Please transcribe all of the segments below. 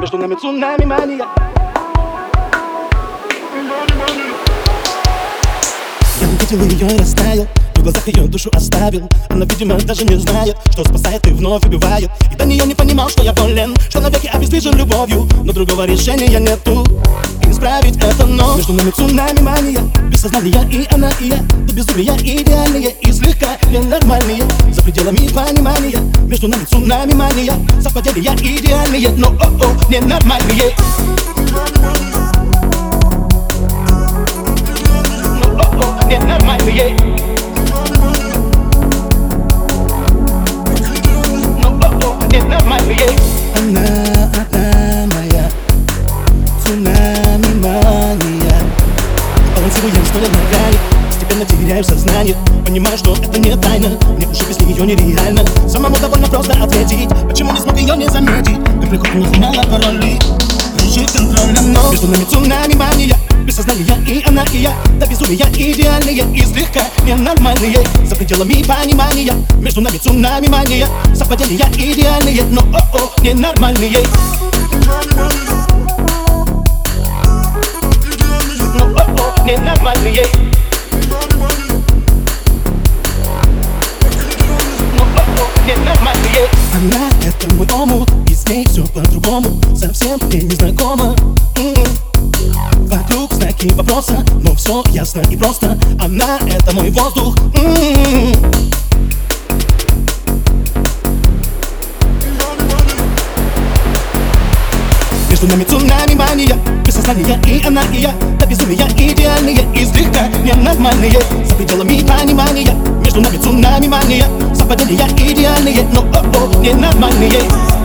Между нами цунами мания. Я увидел ее и растаял В глазах ее душу оставил. Она, видимо, даже не знает Что спасает и вновь убивает. И до нее не понимал, что я болен Что навеки обездвижен любовью. Но другого решения нету. Исправить это, но Между нами цунами мания. Без сознания и она, и я До безумия идеальные И слегка ненормальные пределами понимания Между нами цунами мания Совпадения идеальные Но о-о, ненормальные Но о-о, ненормальные Но о-о, ненормальные Она одна моя Цунами мания Балансируем, стоя на грани Постепенно теряю сознание. Понимаю, что это не тайна Мне уже без нее нереально. Самому довольно просто ответить Почему не смог ее не заметить? Легко не знала пароли Кружит контролем, но Между нами цунами мания Без сознания и она, и я До безумия идеальные и слегка ненормальные За пределами понимания Между нами цунами мания Совпадения идеальные, но о-о, ненормальные Ну о-о, ней все по-другому Совсем мне незнакомо М-м. Вокруг знаки вопроса Но все ясно и просто. Она — это мой воздух. М-м. Между нами цунами мания Без сознания и она, и я До безумия идеальные и слегка ненормальные За пределами понимания Между нами цунами мания Совпадения идеальные, но о-о, ненормальные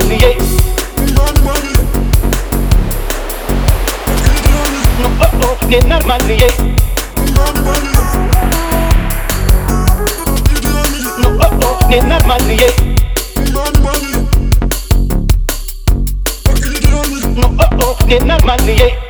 о-о, ненормальные Ну о-о, ненормальные Ну о-о, ненормальные Ну о-о, ненормальные